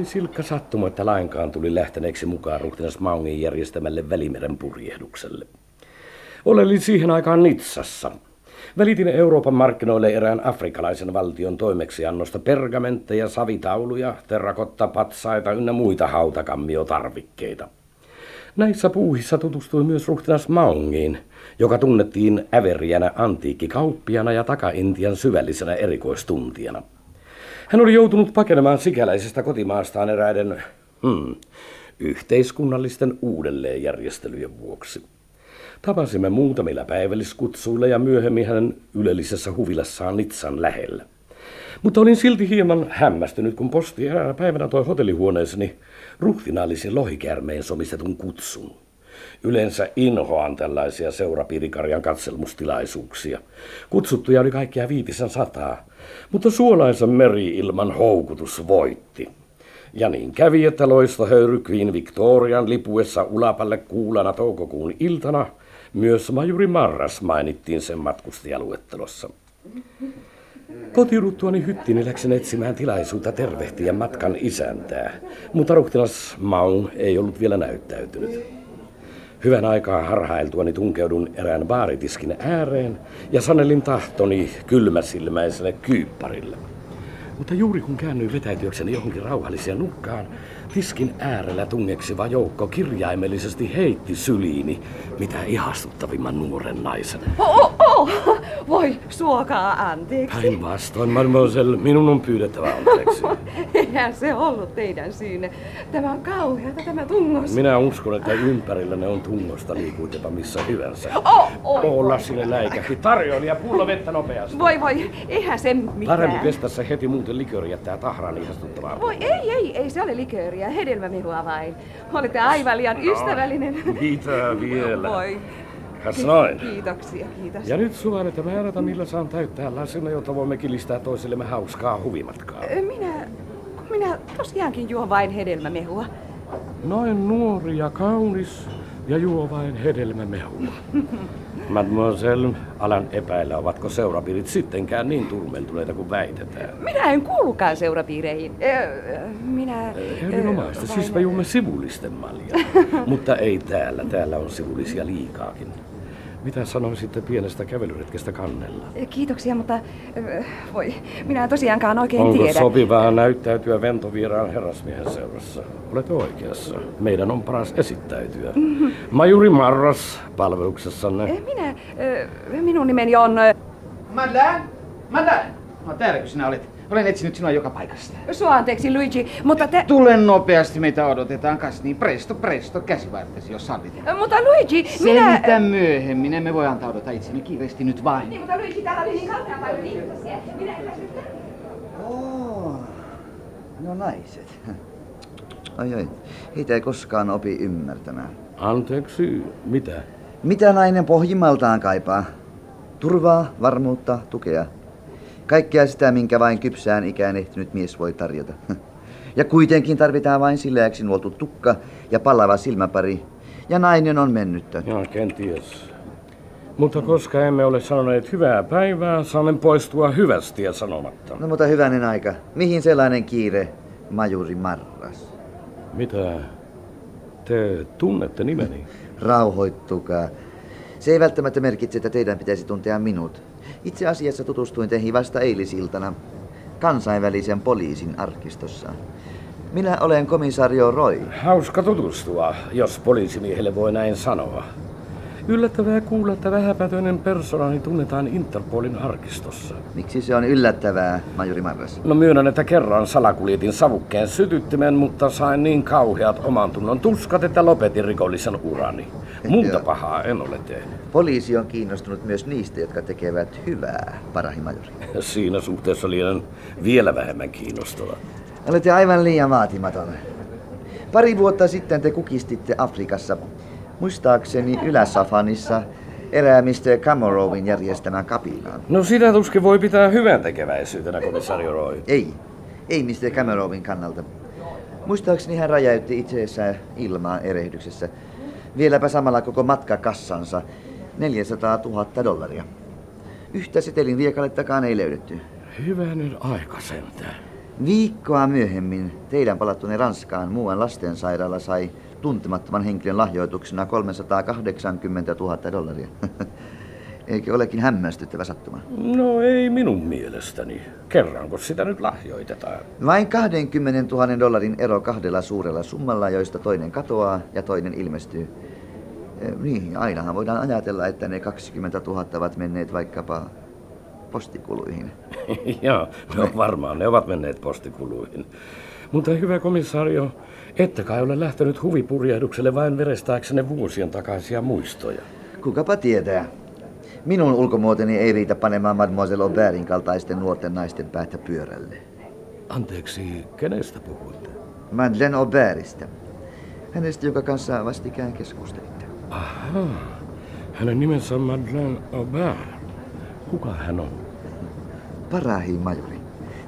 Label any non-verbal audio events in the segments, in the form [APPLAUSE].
Oli silkka sattuma, että lainkaan tuli lähteneeksi mukaan ruhtinas Maungin järjestämälle Välimeren purjehdukselle. Olelin siihen aikaan Nitsassa. Välitin Euroopan markkinoille erään afrikkalaisen valtion toimeksiannosta pergamentteja, savitauluja, terrakotta, patsaita ynnä muita hautakammiotarvikkeita. Näissä puuhissa tutustui myös ruhtinas Maungiin, joka tunnettiin äveriänä antiikkikauppiana ja taka-Intian syvällisenä erikoistuntijana. Hän oli joutunut pakenemaan sikäläisestä kotimaastaan eräiden hmm, yhteiskunnallisten uudelleenjärjestelyjen vuoksi. Tapasimme muutamilla päivälliskutsuilla ja myöhemmin hänen ylellisessä huvilassaan Nitsan lähellä. Mutta olin silti hieman hämmästynyt, kun posti eräänä päivänä toi hotellihuoneeseni ruhtinaallisen lohikäärmeen somistetun kutsun. Yleensä inhoan tällaisia seurapiirikarjan katselmustilaisuuksia. Kutsuttuja oli kaikkia viitisen sataa, mutta suolaisen meri-ilman houkutus voitti. Ja niin kävi, että loistohöyry Queen Victorian lipuessa ulapalle kuulana toukokuun iltana myös majuri Marras mainittiin sen matkustajaluettelossa. Kotiruttuani hyttini läksin etsimään tilaisuutta tervehtiä matkan isäntää, mutta ruhtinas Maun ei ollut vielä näyttäytynyt. Hyvän aikaa harhailtuani tunkeudun erään baaritiskin ääreen ja sanelin tahtoni kylmäsilmäiselle kyykparille. Mutta juuri kun käännyin vetäytyäkseni johonkin rauhalliseen nukkaan, tiskin äärellä tungeksiva joukko kirjaimellisesti heitti syliini mitä ihastuttavimman nuoren naisen. Oh, oh, oh. Voi, suokaa anteeksi. Päinvastoin, mademoiselle, minun on pyydettävä anteeksi. [LAUGHS] Eihän se ollut teidän syynne. Tämä on kauheata, tämä tungos. Minä uskon, että ympärillä ne on tungosta liikuitepa missä hyvänsä. Oh, oh, Olla sinne läikähti. Tarjoilija, pullo vettä nopeasti. Voi voi, eihän se mitään. Parempi pestä se heti, muuten liköri jättää tahran ihastuttavaa. Voi ei, ei, ei se ole likööriä, hedelmämehua vain. Olette aivan liian ystävällinen. Mitä vielä? Voi. Kas noin. Kiitoksia, kiitos. Ja nyt sua että määrätä, millä saan täyttää lasina, jotta voimme kilistää toisillemme hauskaa huvimatkaa. Minä, minä tosiaankin juon vain hedelmämehua. Noin nuori ja kaunis ja juo vain hedelmämehua. [LAUGHS] Mademoiselle, alan epäillä, ovatko seurapiirit sittenkään niin turmeltuneita kuin väitetään. Minä en kuulukaan seurapiireihin. Minä... Erinomaista, siis me vain- juomme sivullisten maljaa. [LAUGHS] Mutta ei täällä, täällä on sivullisia liikaakin. Mitä sanoisitte pienestä kävelyretkestä kannella? Kiitoksia, mutta ö, voi, minä en tosiaankaan oikein Onko tiedä. sopivaa näyttäytyä ventovieraan herrasmiehen seurassa? Olette oikeassa. Meidän on paras esittäytyä. Majuri Marras palveluksessanne. Eh, Minä, minun nimeni on... Madeleine? Madeleine? No täälläkö sinä olet? Olen etsinyt sinua joka paikasta. Sua anteeksi, Luigi, mutta te... Tule nopeasti, meitä odotetaan kas niin presto, presto, käsivartesi, jos sallit. Ö, Mutta Luigi, minä... Selitä myöhemmin, emme voi antaudota itseni kiireesti nyt vain. Niin, mutta Luigi, täällä oli niin kauhean paljon ihmisiä. Minä en päässyt Oo, no naiset. Oi oi, heitä ei koskaan opi ymmärtämään. Anteeksi, mitä? Mitä nainen pohjimmaltaan kaipaa? Turvaa, varmuutta, tukea. Kaikkea sitä, minkä vain kypsään ikään ehtinyt mies voi tarjota. [LAUGHS] Ja kuitenkin tarvitaan vain sileäksi nuoltu tukka ja palava silmäpari. Ja nainen on mennyttä. Joo, kenties. Mutta koska emme ole sanoneet hyvää päivää, saamme poistua hyvästi ja sanomatta. No mutta hyvänen aika. Mihin sellainen kiire, majuri Marras? Mitä? Te tunnette nimeni? [LAUGHS] Rauhoittukaa. Se ei välttämättä merkitse, että teidän pitäisi tuntea minut. Itse asiassa tutustuin teihin vasta eilisiltana kansainvälisen poliisin arkistossa. Minä olen komisario Roy. Hauska tutustua, jos poliisimiehelle voi näin sanoa. Yllättävää kuulla, että vähäpätöinen persoonani tunnetaan Interpolin arkistossa. Miksi se on yllättävää, majuri Marras? No myönnän, että kerran salakuljetin savukkeen sytyttimen, mutta sain niin kauheat oman tunnon tuskat, että lopetin rikollisen urani. Muuta pahaa en ole tehnyt. Poliisi on kiinnostunut myös niistä, jotka tekevät hyvää, parahi majuri. [LAUGHS] Siinä suhteessa liian vielä vähemmän kiinnostava. Olette aivan liian vaatimaton. Pari vuotta sitten te kukistitte Afrikassa, muistaakseni Ylä-Safanissa, erää Mr. Camerovin järjestämän kapinaan. No sitä tuskin voi pitää hyvän tekeväisyytenä, komisario Roy. Ei, ei Mr. Camerovin kannalta. Muistaakseni hän räjäytti itseensä ilmaan erehdyksessä. Vieläpä samalla koko matkakassansa 400 000 dollaria. Yhtä setelin riekalettakaan ei löydetty. Hyvänen aika sentään. Viikkoa myöhemmin teidän palattuneen Ranskaan muuan lastensairaala sai tuntemattoman henkilön lahjoituksena 380 000 dollaria. [LAUGHS] Eikö olekin hämmästyttävä sattuma? No ei minun mielestäni. Kerranko sitä nyt lahjoitetaan? Vain 20 000 dollarin ero kahdella suurella summalla, joista toinen katoaa ja toinen ilmestyy. Eh, Niin, ainahan voidaan ajatella, että ne 20 000 ovat menneet vaikkapa postikuluihin. [LAUGHS] Joo, no varmaan ne ovat menneet postikuluihin. Mutta hyvä komissaario, ette kai ole lähtenyt huvipurjehdukselle vain verestääksenne vuosien takaisia muistoja. Kukapa tietää. Minun ulkomuoteni ei riitä panemaan Mademoiselle Aubertin kaltaisten nuorten naisten päätä pyörälle. Anteeksi, kenestä puhuitte? Madeleine Aubertista. Hänestä, joka kanssa vastikään keskustelitte. Aha, hänen nimensä on Madeleine Aubert. Kuka hän on? Parahi majuri.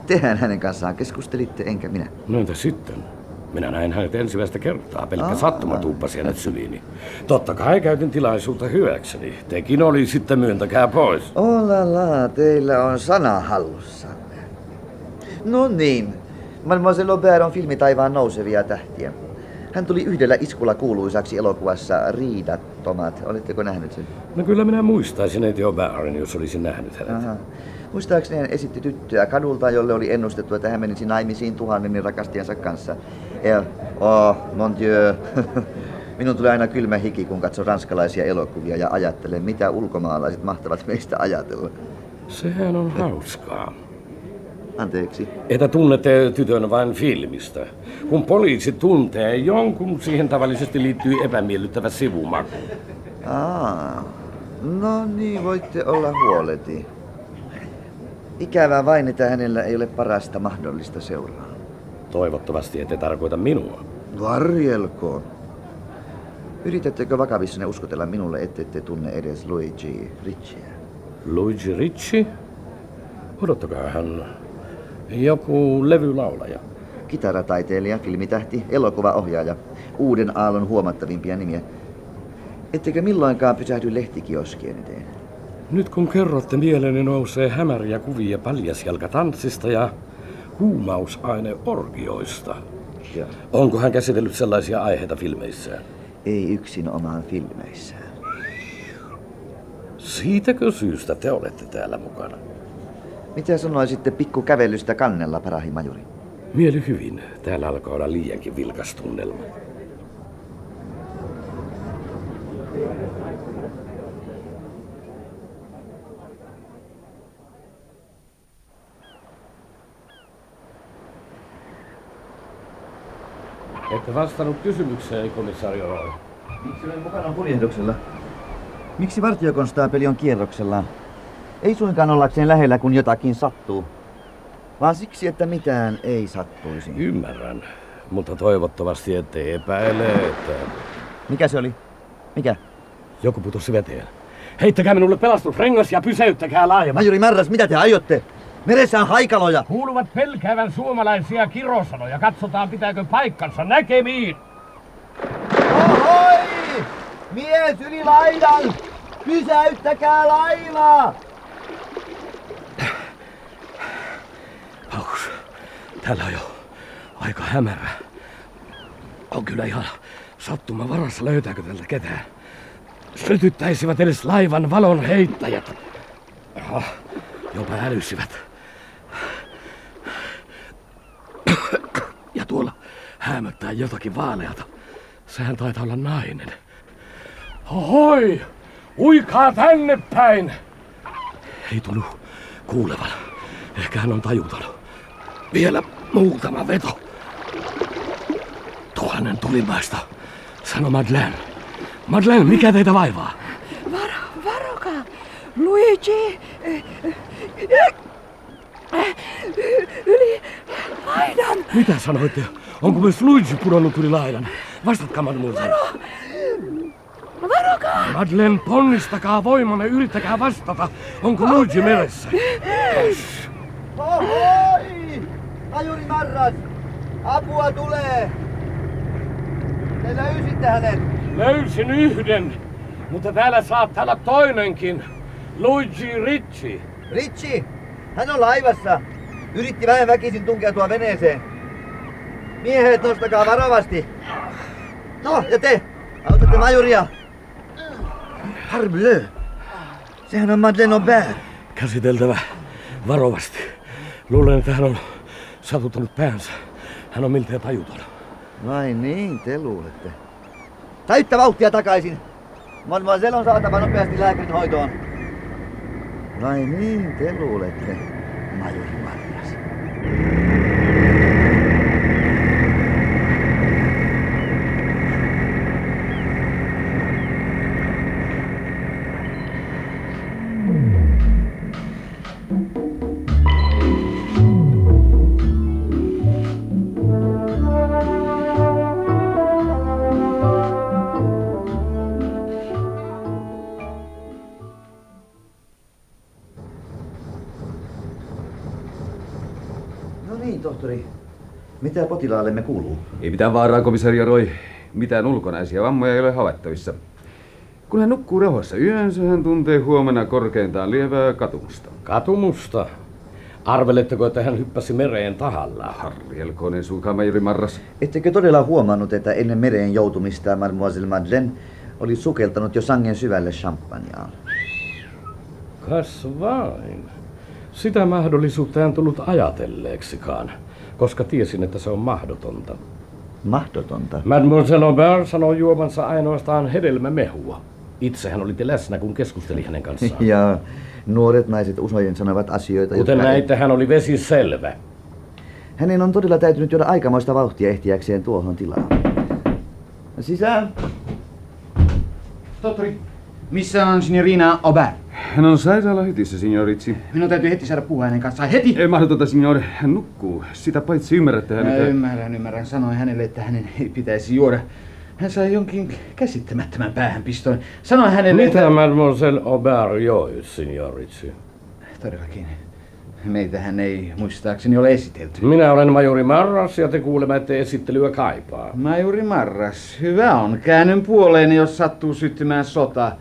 Tehän hänen kanssaan keskustelitte, enkä minä. No entä sitten? Minä näin hänet ensimmäistä kertaa. Pelkkä Aa. sattuma tuuppasi hänet syliini. Totta kai käytin tilaisuutta hyväkseni. Tekin oli sitten myöntäkää pois. Oh la la, teillä on sana hallussanne. No niin, Mademoiselle Aubert on filmitaivaan nousevia tähtiä. Hän tuli yhdellä iskulla kuuluisaksi elokuvassa Riidattomat. Oletteko nähnyt sen? No kyllä minä muistaisin Eiti Aubertin, jos olisin nähnyt hänet. Aha. Muistaakseni hän esitti tyttöä kadulta, jolle oli ennustettu, että hän menisi naimisiin tuhannenin rakastajansa kanssa. Ja, oh, mon dieu. [LAUGHS] Minun tulee aina kylmä hiki, kun katson ranskalaisia elokuvia ja ajattelen, mitä ulkomaalaiset mahtavat meistä ajatella. Sehän on hauskaa. Anteeksi. Että tunnette tytön vain filmistä. Kun poliisi tuntee jonkun, siihen tavallisesti liittyy epämiellyttävä sivumaku. Aa, no niin, voitte olla huoleti. Ikävää vain, että hänellä ei ole parasta mahdollista seuraa. Toivottavasti ette tarkoita minua. Varjelkoon. Yritättekö vakavissanne uskotella minulle, ette te tunne edes Luigi Ricciä? Luigi Ricci? Odottakaa hän. Joku levylaulaja. Kitarataiteilija, filmitähti, elokuvaohjaaja, uuden aallon huomattavimpia nimiä. Ettekö milloinkaan pysähdy lehtikioskien eteen? Nyt kun kerrotte, mieleeni nousee hämäriä kuvia paljasjalkatanssista ja huumausaine-orgioista. Joo. Onko hän käsitellyt sellaisia aiheita filmeissään? Ei yksin omaan filmeissään. Siitäkö syystä te olette täällä mukana? Mitä sanoisitte pikku kävelystä kannella, parahi majuri? Mieli hyvin. Täällä alkaa olla liiankin vilkas tunnelma. Ette vastannut kysymykseen, komissario Roy. Miksi olen mukana purjehduksella? Miksi vartiokonstaapeli on kierroksella? Ei suinkaan ollakseen lähellä, kun jotakin sattuu. Vaan siksi, että mitään ei sattuisi. Ymmärrän, mutta toivottavasti ette epäile, että Mikä se oli? Mikä? joku putosi veteen. Heittäkää minulle pelastusrengas ja pysäyttäkää laiva. Majuri Marras, mitä te aiotte? Meressä on haikaloja. Kuuluvat pelkäävän suomalaisia kirosanoja. Katsotaan pitääkö paikkansa näkemiin. Ohoi! Mies yli laidan! Pysäyttäkää laiva! Paus, täällä on jo aika hämärä. On kyllä ihan sattuma varassa löytääkö tältä ketään. Sytyttäisivät edes laivan valon heittäjät. Aha, jopa älysivät. Ja tuolla häämöttää jotakin vaaleata. Sehän taitaa olla nainen. Ohoi! Uikaa tänne päin! Ei tunnu kuulevan. Ehkä hän on tajuton. Vielä muutama veto. Tuhannen tulimaista. Sano Madeleine. Madeleine, mikä teitä vaivaa? Varo, varokaa! Luigi! eh, eh, eh, Yli laidan! Mitä sanoitte? Onko myös Luigi pudonnut yli laidan? Vastatkaa, mademoiselle. Varokaa! Madeleine, ponnistakaa voimanne, yrittäkää vastata. Onko Luigi meressä? Ohoi! Majuri Marras! Apua tulee! Te löysitte hänet! Löysin yhden, mutta täällä saattaa olla toinenkin. Luigi Ricci. Ritchi! Hän on laivassa! Yritti vähän väkisin tunkeutua veneeseen. Miehet, nostakaa varovasti. No, ja te, autatte majuria. Harbleu. Sehän on Madeleine Aubert. Käsiteltävä varovasti. Luulen, että hän on satuttanut päänsä. Hän on miltei tajuton. Vai niin, te luulette. Täyttä vauhtia takaisin. Mademoiselle on saatava nopeasti lääkärin hoitoon. Vai niin, te luulette, majuri Marjas. Mitä potilaallemme kuuluu? Ei mitään vaaraa, komisario Roy. Mitään ulkonaisia vammoja ei ole havaittavissa. Kun hän nukkuu rauhassa yönsä, hän tuntee huomenna korkeintaan lievää katumusta. Katumusta. Arveletteko, että hän hyppäsi mereen tahallaan? Harri Elkonen, suukaa Marras. Ettekö todella huomannut, että ennen mereen joutumista Mademoiselle Madeleine oli sukeltanut jo sangen syvälle champagnaan? Kas vain. Sitä mahdollisuutta en tullut ajatelleeksikaan, koska tiesin, että se on mahdotonta. Mahdotonta. Mademoiselle Aubert sanoi juomansa ainoastaan hedelmämehua. Itse hän olitte läsnä, kun keskusteli hänen kanssaan. [LAUGHS] Ja nuoret naiset usein sanovat asioita, Kuten jotka... näitte, hän oli vesi selvä. Hänen on todella täytynyt juoda aikamoista vauhtia ehtiäkseen tuohon tilaan. Sisään. Tohtori, missä on signorina Aubert? Hän on sairaalahytissä, signoritsi. Minun täytyy heti saada puhua hänen kanssaan. Heti! Ei mahdotonta, signor. Hän nukkuu. Sitä paitsi ymmärrätte Mä hänet. ymmärrän, ymmärrän. Sanoin hänelle, että hänen ei pitäisi juoda. Hän sai jonkin käsittämättömän päähänpistoon. Sanoin hänelle, Mitä että... Mademoiselle Aubert joi, signoritsi? Todellakin. Meitähän ei muistaakseni ole esitelty. Minä olen majuri Marras ja te kuulemme, että esittelyä kaipaa. Majuri Marras, hyvä on. Käännyn puoleeni, jos sattuu syttymään sota.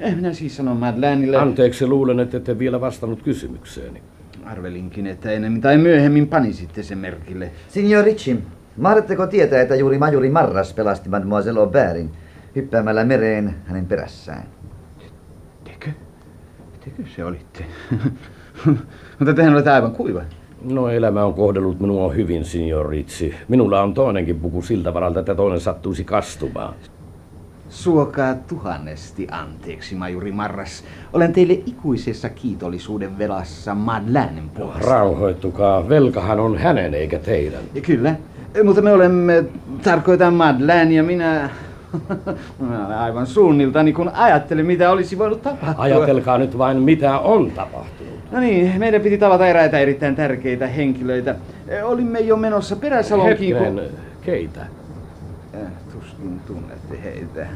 Eh, minä siis sanon Madelinelle. Anteeksi, luulen, että ette vielä vastannut kysymykseeni. Arvelinkin, että enemmän tai myöhemmin panisitte sen merkille. Signor Ricci, mahdatteko tietää, että juuri majuri Marras pelasti Mademoiselle Aubertin hyppäämällä mereen hänen perässään? Tekö? Tekö se olitte? [LAUGHS] Mutta tehän olette aivan kuiva. No elämä on kohdellut minua hyvin, signor Ritsi. Minulla on toinenkin puku siltä varalta, että toinen sattuisi kastumaan. Suokaa tuhannesti anteeksi, majuri Marras. Olen teille ikuisessa kiitollisuuden velassa Madeleinen puolesta. Rauhoittukaa, velkahan on hänen eikä teidän. Ja Kyllä. Mutta me olemme, tarkoitan Madeleine ja minä... [LAUGHS] Mä olen aivan suunniltani, kun ajattelen, mitä olisi voinut tapahtua. Ajatelkaa nyt vain, mitä on tapahtunut. No niin, meidän piti tavata eräitä erittäin tärkeitä henkilöitä. Olimme jo menossa peräsalonkiin, Hetken, keitä? Äh, Tuskin tunnette heitä.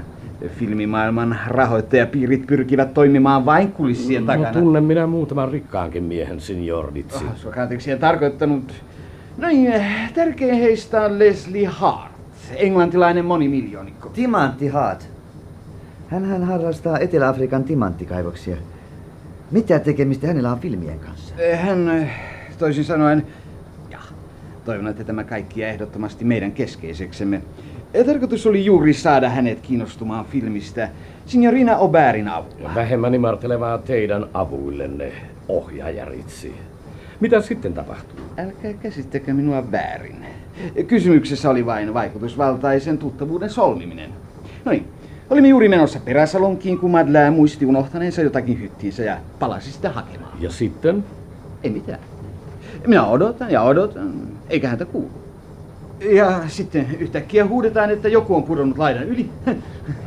Filmimaailman rahoittajapiirit pyrkivät toimimaan vain kulissien No takana. tunnen minä muutaman rikkaankin miehen, signor Ritsi. Oh, en tarkoittanut. No niin, äh, tärkein heistä on Leslie Hart, englantilainen monimiljoonikko. Timantti Haat. Hänhän harrastaa Etelä-Afrikan timanttikaivoksia. Mitä tekemistä hänellä on filmien kanssa? Äh, Hän, äh, toisin sanoen, toivon, että tämä kaikki jää ehdottomasti meidän keskeiseksemme. Tarkoitus oli juuri saada hänet kiinnostumaan filmistä Signorina Aubertin avulla. Vähemmän imartelevaa teidän avuillenne, ohjaaja Ritsi. Mitä sitten tapahtuu? Älkää käsittäkö minua väärin. Kysymyksessä oli vain vaikutusvaltaisen tuttavuuden solmiminen. No niin, olimme juuri menossa peräsalonkiin, kun Madeleine muisti unohtaneensa jotakin hyttiinsä ja palasi sitä hakemaan. Ja sitten? Ei mitään. Minä odotan ja odotan, eikä häntä kuulu. Ja sitten yhtäkkiä huudetaan, että joku on pudonnut laidan yli. [LAUGHS]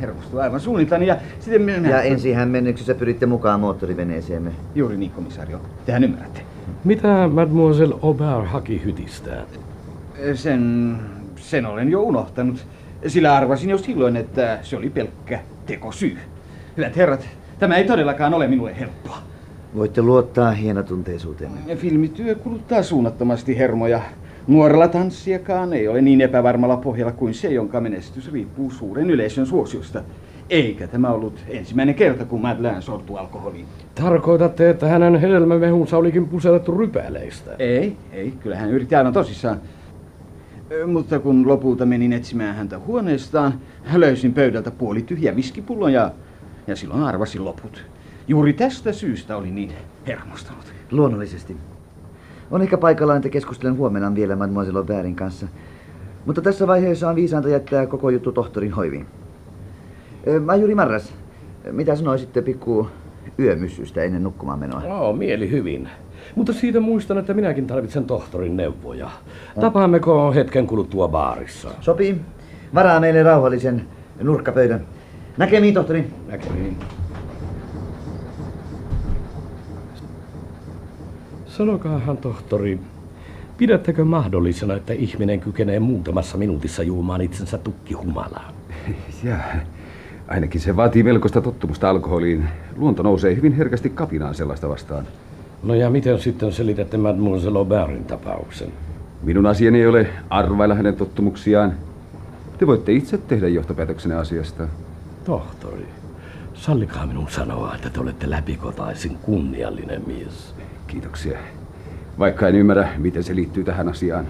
Hermostuu aivan suunniltani ja sitten minä... Ja ensi hämmennyksessä pyritte mukaan moottoriveneeseemme. Juuri niin, komisario. Tehän ymmärrätte. Mitä Mademoiselle Aubert haki hytistään? Sen, sen olen jo unohtanut. Sillä arvasin jo silloin, että se oli pelkkä tekosyy. Hyvät herrat, tämä ei todellakaan ole minulle helppoa. Voitte luottaa hienotunteisuuteemme. Filmityö kuluttaa suunnattomasti hermoja. Nuorella tanssijakaan ei ole niin epävarmalla pohjalla kuin se, jonka menestys riippuu suuren yleisön suosiosta. Eikä tämä ollut ensimmäinen kerta, kun Madeleine sortui alkoholiin. Tarkoitatte, että hänen hedelmämehunsa olikin puserrettu rypäleistä? Ei, ei. Kyllä hän yritti aivan tosissaan. Mutta kun lopulta menin etsimään häntä huoneestaan, löysin pöydältä puoli tyhjä viskipullon ja, ja silloin arvasin loput. Juuri tästä syystä oli niin hermostunut. Luonnollisesti. On ehkä paikallaan, että keskustelen huomenna vielä Mademoiselle Aubairin kanssa. Mutta tässä vaiheessa on viisainta jättää koko juttu tohtorin hoiviin. Majuri Marras, mitä sanoisitte pikku yömyssystä ennen nukkumaan menoa? No, mieli hyvin. Mutta siitä muistan, että minäkin tarvitsen tohtorin neuvoja. Tapaammeko hetken kuluttua baarissa? Sopii. Varaa meille rauhallisen nurkkapöydän. Näkemiin, tohtori. Näkemiin. Sanokaahan, tohtori, pidättekö mahdollisena, että ihminen kykenee muutamassa minuutissa juomaan itsensä tukkihumalaan? [LAUGHS] Ja ainakin se vaatii melkoista tottumusta alkoholiin. Luonto nousee hyvin herkästi kapinaan sellaista vastaan. No ja miten sitten selitätte Mademoiselle Aubairin tapauksen? Minun asiani ei ole arvailla hänen tottumuksiaan. Te voitte itse tehdä johtopäätöksenne asiasta. Tohtori, sallikaa minun sanoa, että te olette läpikotaisin kunniallinen mies. Kiitoksia. Vaikka en ymmärrä, miten se liittyy tähän asiaan.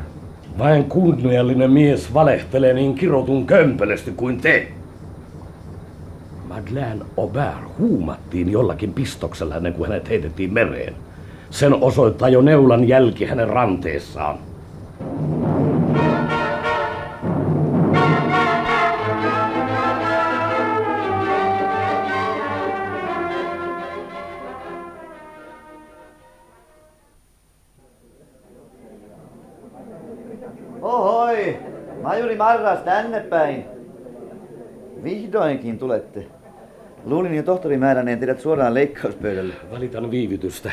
Vain kunniallinen mies valehtelee niin kirotun kömpelösti kuin te. Madeleine Aubert huumattiin jollakin pistoksella ennen kuin hänet heitettiin mereen. Sen osoittaa jo neulan jälki hänen ranteessaan. Marras, tänne päin. Vihdoinkin tulette. Luulin jo tohtori määräneen teidät suoraan leikkauspöydälle. Valitan viivytystä.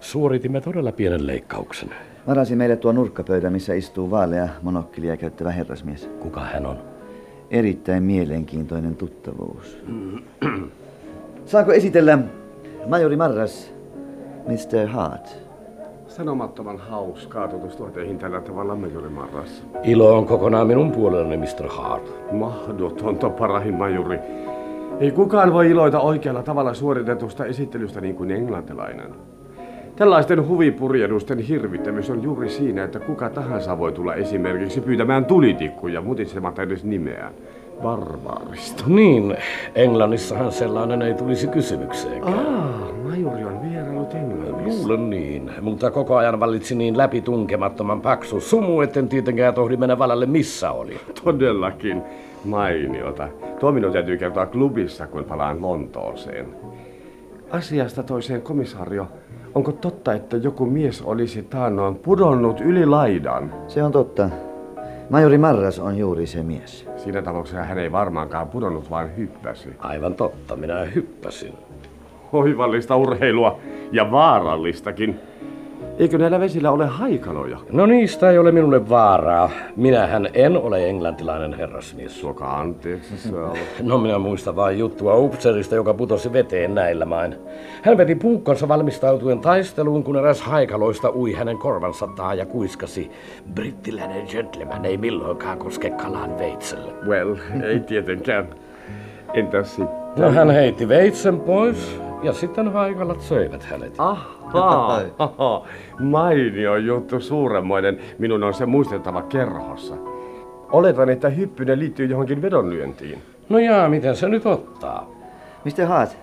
Suoritimme todella pienen leikkauksen. Varasi meille tuo nurkkapöydä, missä istuu vaalea monokkilia käyttävä herrasmies. Kuka hän on? Erittäin mielenkiintoinen tuttavuus. Saanko esitellä Majori Marras, Mr. Hart? Sanomattoman hauskaa tutustua teihin tällä tavalla, Marras. Ilo on kokonaan minun puolellani, Mr. Hart. Mahdotonta parahin majuri. Ei kukaan voi iloita oikealla tavalla suoritetusta esittelystä niin kuin englantilainen. Tällaisten huvipurjedusten hirvittävyys on juuri siinä, että kuka tahansa voi tulla esimerkiksi pyytämään tulitikkuja mutitsematta edes nimeään. Barbaarista. Niin, Englannissahan sellainen ei tulisi kysymykseenkään. Ah, majuri on vierailut Englannissa. Luulen niin, mutta koko ajan vallitsi niin läpitunkemattoman paksu sumu, etten tietenkään tohdi mennä valalle missä oli. Todellakin mainiota. Tuo minun täytyy kertoa klubissa, kun palaan Lontooseen. Asiasta toiseen komisario. Onko totta, että joku mies olisi taannoin pudonnut yli laidan? Se on totta. Majori Marras on juuri se mies. Siinä tapauksessa hän ei varmaankaan pudonnut, vaan hyppäsi. Aivan totta, minä hyppäsin. Oivallista urheilua ja vaarallistakin. Eikö näillä vesillä ole haikaloja? No niistä ei ole minulle vaaraa. Minähän en ole englantilainen herrasmies. Suoka anteeksi. No minä muistan vain juttua upserista, joka putosi veteen näillä main. Hän veti puukkonsa valmistautuen taisteluun, kun eräs haikaloista ui hänen korvansa taa ja kuiskasi. Brittiläinen gentleman ei milloinkaan koske kalan veitselle. Well, ei tietenkään. Entäs sitten? No hän heitti veitsen pois ja sitten haikalat söivät hänet. Ahaa, [LAUGHS] ahaa. mainio juttu, suuremmoinen. Minun on se muistettava kerhossa. Oletan, että hyppynen liittyy johonkin vedonlyöntiin. No jaa, miten se nyt ottaa? Mr. Hart,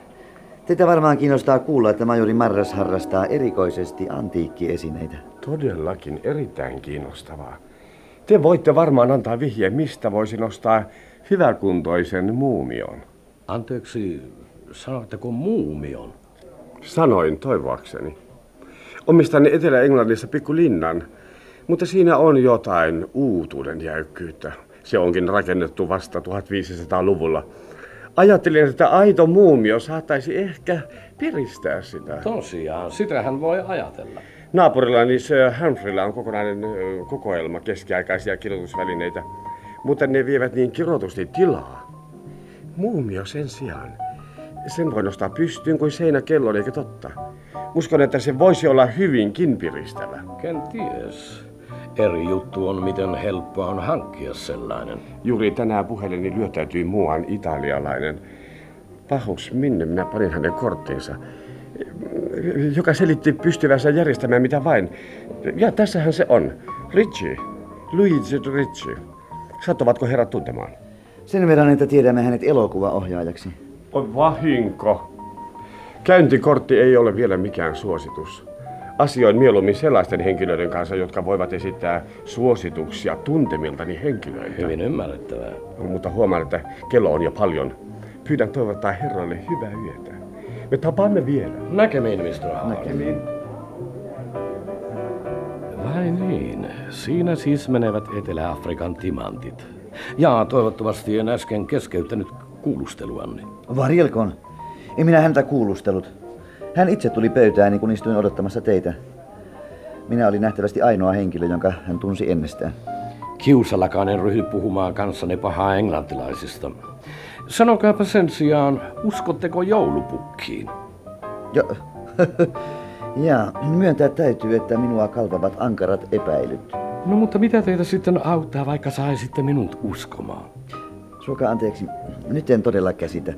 teitä varmaan kiinnostaa kuulla, että Majori Marras harrastaa erikoisesti antiikkiesineitä. Todellakin erittäin kiinnostavaa. Te voitte varmaan antaa vihjeen, mistä voisi nostaa hyväkuntoisen muumion. Anteeksi, sanoitteko muumion? Sanoin toivoakseni. Omistan Etelä-Englannissa pikkulinnan, mutta siinä on jotain uutuuden jäykkyyttä. Se onkin rakennettu vasta 1500-luvulla. Ajattelin, että aito muumio saattaisi ehkä piristää sitä. Tosiaan, sitähän voi ajatella. Naapurillani Sir Humphreyllä on kokonainen kokoelma keskiaikaisia kirjoitusvälineitä, mutta ne vievät niin kirotusti tilaa. Muumio sen sijaan. Sen voi nostaa pystyyn kuin seinäkellon, eikö totta? Uskon, että se voisi olla hyvinkin piristävä. Kenties. Eri juttu on, miten helppoa on hankkia sellainen. Juuri tänään puhelleni lyötäytyi muuan italialainen. Pahus, minne minä panin hänen korttinsa? Joka selitti pystyvänsä järjestämään mitä vain. Ja tässähän se on. Richie. Luigi Richie. Sattuvatko herrat tuntemaan? Sen verran, että tiedämme hänet elokuvaohjaajaksi. On vahinko. Käyntikortti ei ole vielä mikään suositus. Asioin mieluummin sellaisten henkilöiden kanssa, jotka voivat esittää suosituksia tuntemiltani henkilöiltä. Hyvin ymmärrettävää. Mutta huomaan, että kello on jo paljon. Pyydän toivottaa herralle hyvää yötä. Me tapaamme vielä. Näkemiin, Mr. Howard. Näkemiin. Vai niin, siinä siis menevät Etelä-Afrikan timantit. Ja toivottavasti en äsken keskeyttänyt kuulusteluanne. Varjelkoon. En minä häntä kuulustellut. Hän itse tuli pöytääni, kun istuin odottamassa teitä. Minä olin nähtävästi ainoa henkilö, jonka hän tunsi ennestään. Kiusallakaan en ryhdy puhumaan kanssanne pahaa englantilaisista. Sanokaapa sen sijaan, uskotteko joulupukkiin? Jo, [LAUGHS] ja myöntää täytyy, että minua kalvavat ankarat epäilyt. No mutta mitä teitä sitten auttaa, vaikka saisitte minut uskomaan? Suokaa anteeksi, nyt en todella käsitä.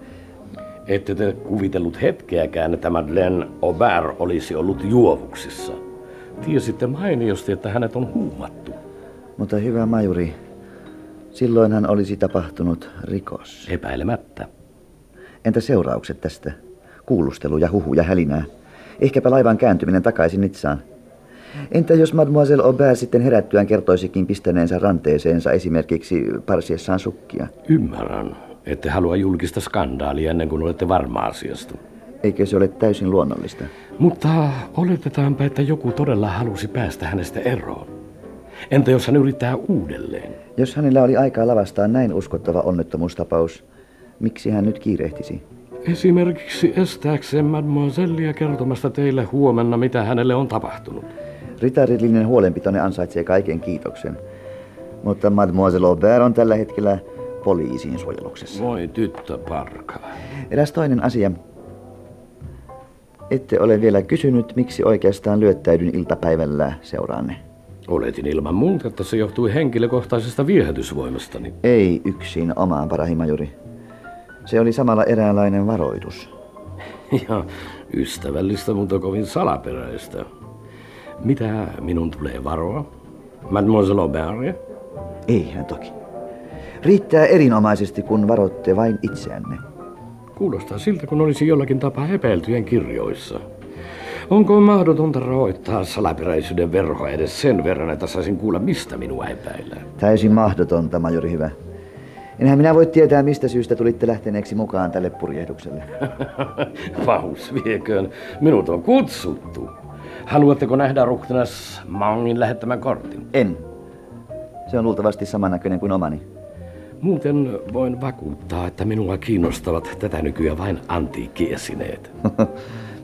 Ette te kuvitellut hetkeäkään, että Madeleine Aubert olisi ollut juovuksissa. Tiesitte mainiosti, että hänet on huumattu. Mutta hyvä majuri, silloinhan olisi tapahtunut rikos. Epäilemättä. Entä seuraukset tästä? Kuulustelu ja huhu ja hälinää. Ehkäpä laivan kääntyminen takaisin Nitsaan. Entä jos Mademoiselle Aubert sitten herättyään kertoisikin pistäneensä ranteeseensa esimerkiksi parsiessaan sukkia? Ymmärrän, ette halua julkista skandaalia ennen kuin olette varma asiasta. Eikö se ole täysin luonnollista? Mutta oletetaanpa, että joku todella halusi päästä hänestä eroon. Entä jos hän yrittää uudelleen? Jos hänellä oli aikaa lavastaa näin uskottava onnettomuustapaus, miksi hän nyt kiirehtisi? Esimerkiksi estääkseen mademoisellia kertomasta teille huomenna, mitä hänelle on tapahtunut. Ritarillinen huolenpitone ansaitsee kaiken kiitoksen. Mutta Mademoiselle Aubert on tällä hetkellä poliisin suojeluksessa. Voi tyttö parka. Eräs toinen asia. Ette ole vielä kysynyt, miksi oikeastaan lyöttäydyn iltapäivällä seuraanne. Oletin ilman muuta, että se johtui henkilökohtaisesta viehätysvoimastani. Ei yksin omaan parahimajuri. Se oli samalla eräänlainen varoitus. [LAUGHS] Ja ystävällistä, mutta kovin salaperäistä. Mitä minun tulee varoa? Mademoiselle Aubert? Eihän toki. Riittää erinomaisesti, kun varoitte vain itseänne. Kuulostaa siltä, kun olisi jollakin tapaa epäiltyjen kirjoissa. Onko mahdotonta rahoittaa salaperäisyyden verhoa edes sen verran, että saisin kuulla, mistä minua epäillään? Täysin mahdotonta, majori hyvä. Enhän minä voi tietää, mistä syystä tulitte lähteneeksi mukaan tälle purjehdukselle. [LAUGHS] Vahus vieköön. Minut on kutsuttu. Haluatteko nähdä ruhtinas Mangin lähettämän kortin? En. Se on luultavasti samannäköinen kuin omani. Muuten voin vakuuttaa, että minua kiinnostavat tätä nykyään vain antiikkiesineet. [LAUGHS]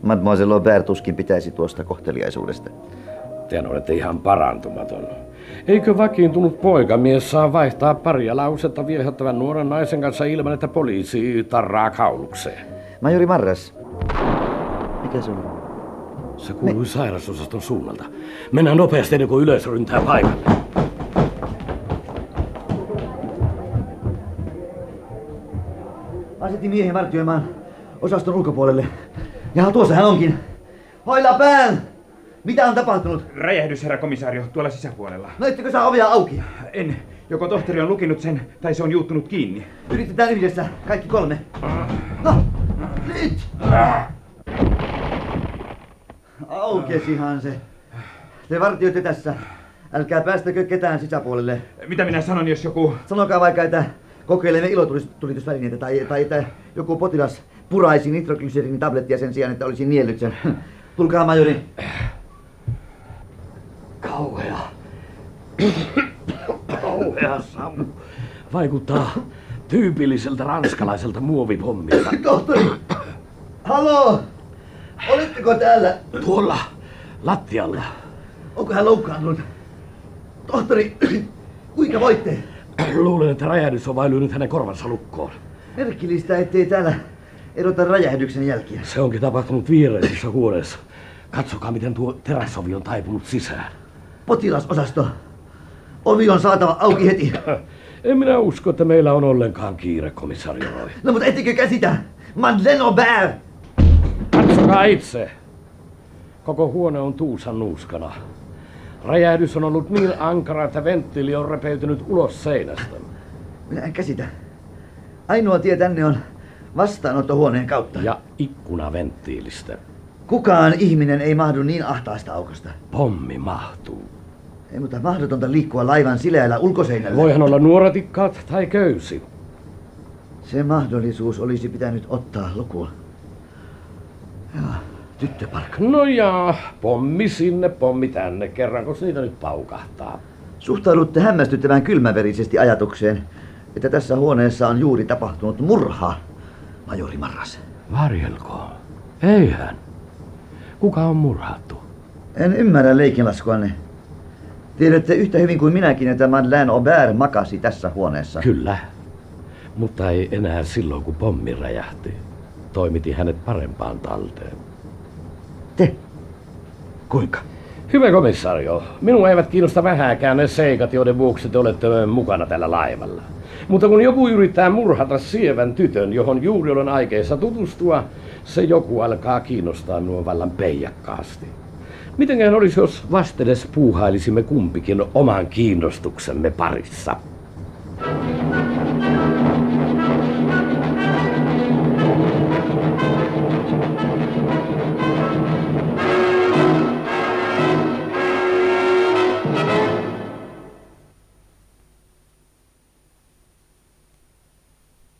Mademoiselle Aubert tuskin pitäisi tuosta kohteliaisuudesta. Te olette ihan parantumaton. Eikö vakiintunut poikamies saa vaihtaa paria lausetta viehättävän nuoren naisen kanssa ilman, että poliisi tarraa kaulukseen? Majori Marras. Mikä se on? Se kuului Me... sairasosaston suunnalta. Mennään nopeasti ennen kuin yleisö ryntää paikalle. Asetti miehen vartioimaan osaston ulkopuolelle. Ja tuossa hän onkin. Hoilla pään! Mitä on tapahtunut? Räjähdys, herra komisario, tuolla sisäpuolella. No ettekö saa ovia auki? En. Joko tohtori on lukinut sen, tai se on juuttunut kiinni. Yritetään yhdessä, kaikki kolme. No, nyt! Aukesihan se. Te vartioitte tässä. Älkää päästäkö ketään sisäpuolelle. Mitä minä sanon, jos joku... Sanokaa vaikka, että kokeilemme ilotulitusvälineitä tai, tai että joku potilas puraisi nitroglycerin tablettia sen sijaan, että olisi niellyt sen. Tulkaa, majori. Kauhea. Kauhea savu. Vaikuttaa tyypilliseltä ranskalaiselta muovipommilta. Tohtori! Haloo! Oletteko täällä? Tuolla, lattialla. Onko hän loukkaantunut? Tohtori, [CLEARS THROAT] kuinka voitte? Luulen, että räjähdys on vain lyönyt hänen korvansa lukkoon. Merkillistä, ettei täällä erota räjähdyksen jälkiä. Se onkin tapahtunut viereisessä huoneessa. Katsokaa, miten tuo teräsovi on taipunut sisään. Potilasosasto. Ovi on saatava auki heti. [CLEARS THROAT] En minä usko, että meillä on ollenkaan kiire, komissario Roy. No mutta ettekö käsitä? Madeleine Aubert! Katsokaa itse. Koko huone on tuusan nuuskana. Räjähdys on ollut niin ankara, että venttiili on repeytynyt ulos seinästä. Minä en käsitä. Ainoa tie tänne on vastaanottohuoneen kautta. Ja ikkuna venttiilistä. Kukaan ihminen ei mahdu niin ahtaasta aukosta. Pommi mahtuu. Ei mutta mahdotonta liikkua laivan sileällä ulkoseinällä. Voihan olla nuoratikkaat tai köysi. Se mahdollisuus olisi pitänyt ottaa lukuun. Tyttöpark. No ja, pommi sinne, pommi tänne, kerranko niitä nyt paukahtaa. Suhtaudutte hämmästyttävän kylmäverisesti ajatukseen, että tässä huoneessa on juuri tapahtunut murha, majori Marras. Varjelko? Eihän. Kuka on murhattu? En ymmärrä leikinlaskuanne. Tiedätte yhtä hyvin kuin minäkin, että Madeleine Aubert makasi tässä huoneessa. Kyllä. Mutta ei enää silloin, kun pommi räjähti. Toimitin hänet parempaan talteen. Te? Kuinka? Hyvä komissario, minua eivät kiinnosta vähääkään ne seikat, joiden vuoksi te olette mukana tällä laivalla. Mutta kun joku yrittää murhata sievän tytön, johon juuri olen aikeissa tutustua, se joku alkaa kiinnostaa minua vallan peijakkaasti. Mitenköhän olisi, jos vastedes puuhailisimme kumpikin oman kiinnostuksemme parissa?